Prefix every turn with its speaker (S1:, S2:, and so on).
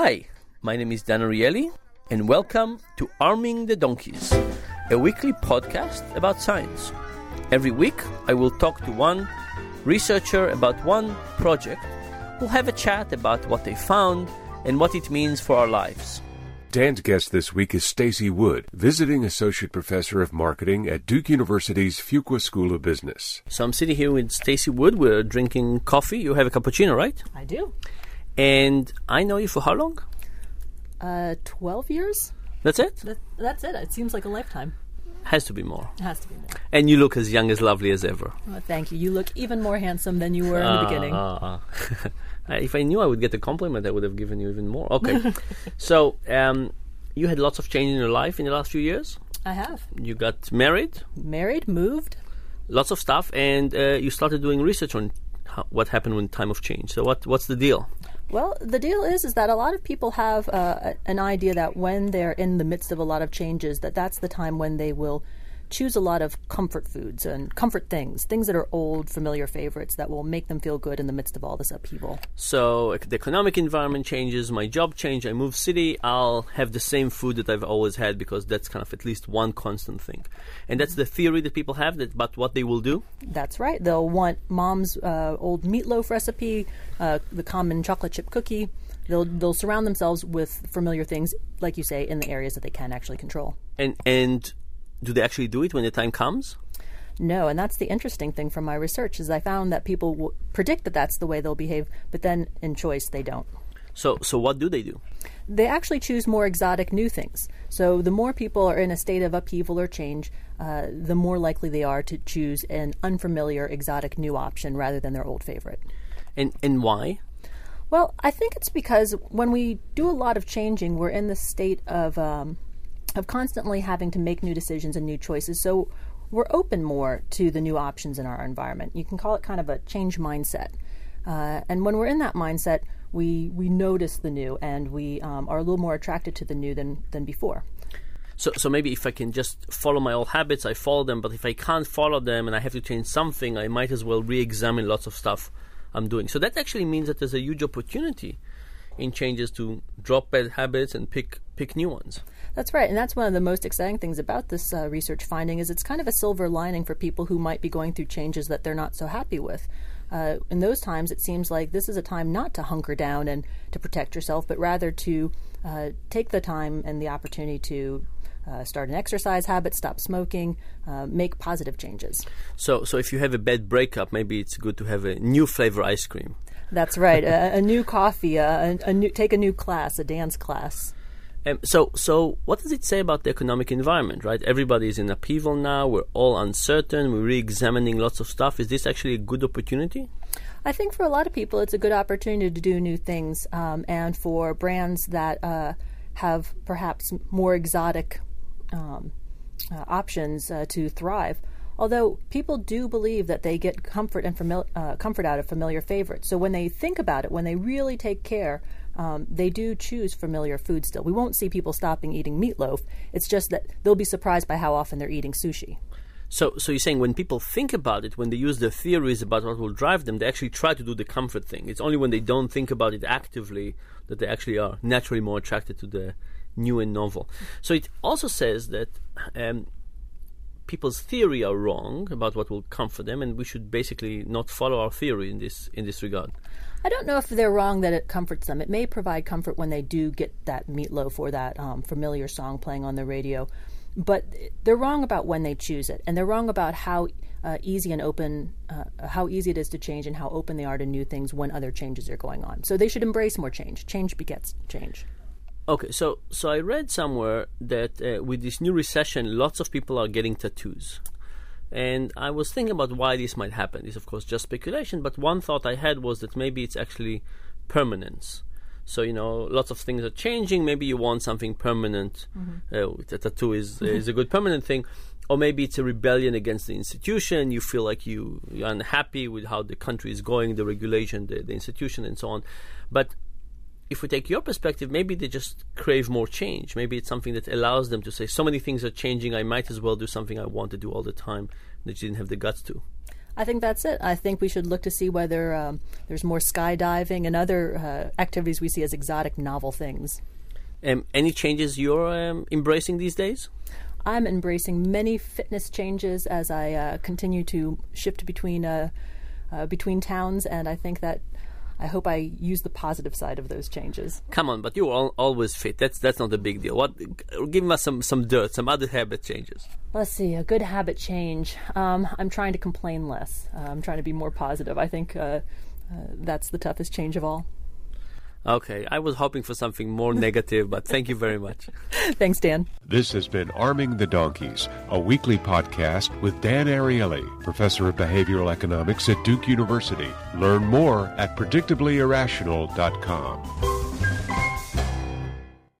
S1: Hi, my name is Dan Ariely, and welcome to Arming the Donkeys, a weekly podcast about science. Every week, I will talk to one researcher about one project. We'll have a chat about what they found and what it means for our lives.
S2: Dan's guest this week is Stacy Wood, visiting associate professor of marketing at Duke University's Fuqua School of Business.
S1: So I'm sitting here with Stacy Wood. We're drinking coffee. You have a cappuccino, right?
S3: I do.
S1: And I know you for how long?
S3: Uh, 12 years?
S1: That's it?
S3: That, that's it. It seems like a lifetime.
S1: Has to be more.
S3: It has to be more.
S1: And you look as young as lovely as ever.
S3: Oh, thank you. You look even more handsome than you were in the beginning.
S1: Ah, ah. if I knew I would get a compliment, I would have given you even more. Okay. so, um, you had lots of change in your life in the last few years.
S3: I have.
S1: You got married,
S3: Married, moved.
S1: lots of stuff, and uh, you started doing research on what happened when time of change. So, what what's the deal?
S3: Well, the deal is is that a lot of people have uh, an idea that when they're in the midst of a lot of changes, that that's the time when they will choose a lot of comfort foods and comfort things, things that are old, familiar favorites that will make them feel good in the midst of all this upheaval.
S1: So, the economic environment changes, my job change, I move city, I'll have the same food that I've always had because that's kind of at least one constant thing. And that's the theory that people have that about what they will do.
S3: That's right. They'll want mom's uh, old meatloaf recipe, uh, the common chocolate chip cookie. They'll they'll surround themselves with familiar things, like you say, in the areas that they can actually control.
S1: And and do they actually do it when the time comes?
S3: No, and that's the interesting thing from my research is I found that people w- predict that that's the way they'll behave, but then in choice they don't.
S1: So so what do they do?
S3: They actually choose more exotic new things. So the more people are in a state of upheaval or change, uh, the more likely they are to choose an unfamiliar, exotic new option rather than their old favorite.
S1: And and why?
S3: Well, I think it's because when we do a lot of changing, we're in the state of um, of constantly having to make new decisions and new choices. So we're open more to the new options in our environment. You can call it kind of a change mindset. Uh, and when we're in that mindset, we we notice the new and we um, are a little more attracted to the new than than before.
S1: So so maybe if I can just follow my old habits, I follow them. But if I can't follow them and I have to change something, I might as well re-examine lots of stuff I'm doing. So that actually means that there's a huge opportunity in changes to drop bad habits and pick pick new ones.
S3: That's right, and that's one of the most exciting things about this uh, research finding is it's kind of a silver lining for people who might be going through changes that they're not so happy with. Uh, in those times, it seems like this is a time not to hunker down and to protect yourself, but rather to uh, take the time and the opportunity to uh, start an exercise habit, stop smoking, uh, make positive changes.
S1: So so if you have a bad breakup, maybe it's good to have a new flavor ice cream.
S3: That's right, a, a new coffee, a, a new, take a new class, a dance class.
S1: Um, so, so what does it say about the economic environment, right? Everybody is in upheaval now. We're all uncertain. We're re-examining lots of stuff. Is this actually a good opportunity?
S3: I think for a lot of people, it's a good opportunity to do new things, um, and for brands that uh, have perhaps more exotic um, uh, options uh, to thrive. Although people do believe that they get comfort and famil- uh, comfort out of familiar favorites, so when they think about it, when they really take care, um, they do choose familiar food still. We won't see people stopping eating meatloaf. It's just that they'll be surprised by how often they're eating sushi.
S1: So, so you're saying when people think about it, when they use their theories about what will drive them, they actually try to do the comfort thing. It's only when they don't think about it actively that they actually are naturally more attracted to the new and novel. So it also says that um, people's theory are wrong about what will comfort them, and we should basically not follow our theory in this in this regard.
S3: I don't know if they're wrong that it comforts them. It may provide comfort when they do get that meatloaf or that um, familiar song playing on the radio, but they're wrong about when they choose it, and they're wrong about how uh, easy and open, uh, how easy it is to change, and how open they are to new things when other changes are going on. So they should embrace more change. Change begets change.
S1: Okay, so so I read somewhere that uh, with this new recession, lots of people are getting tattoos, and I was thinking about why this might happen. It's of course just speculation, but one thought I had was that maybe it's actually permanence. So you know, lots of things are changing. Maybe you want something permanent. Uh, a tattoo is is a good permanent thing, or maybe it's a rebellion against the institution. You feel like you you're unhappy with how the country is going, the regulation, the, the institution, and so on. But if we take your perspective, maybe they just crave more change. Maybe it's something that allows them to say, so many things are changing, I might as well do something I want to do all the time that you didn't have the guts to.
S3: I think that's it. I think we should look to see whether um, there's more skydiving and other uh, activities we see as exotic, novel things.
S1: Um, any changes you're um, embracing these days?
S3: I'm embracing many fitness changes as I uh, continue to shift between uh, uh, between towns, and I think that I hope I use the positive side of those changes.
S1: Come on, but you're al- always fit. That's that's not a big deal. What? Give us some some dirt, some other habit changes.
S3: Let's see, a good habit change. Um, I'm trying to complain less. Uh, I'm trying to be more positive. I think uh, uh, that's the toughest change of all.
S1: Okay, I was hoping for something more negative, but thank you very much.
S3: Thanks, Dan.
S2: This has been Arming the Donkeys, a weekly podcast with Dan Ariely, professor of behavioral economics at Duke University. Learn more at predictablyirrational.com.